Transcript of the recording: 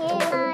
Yeah.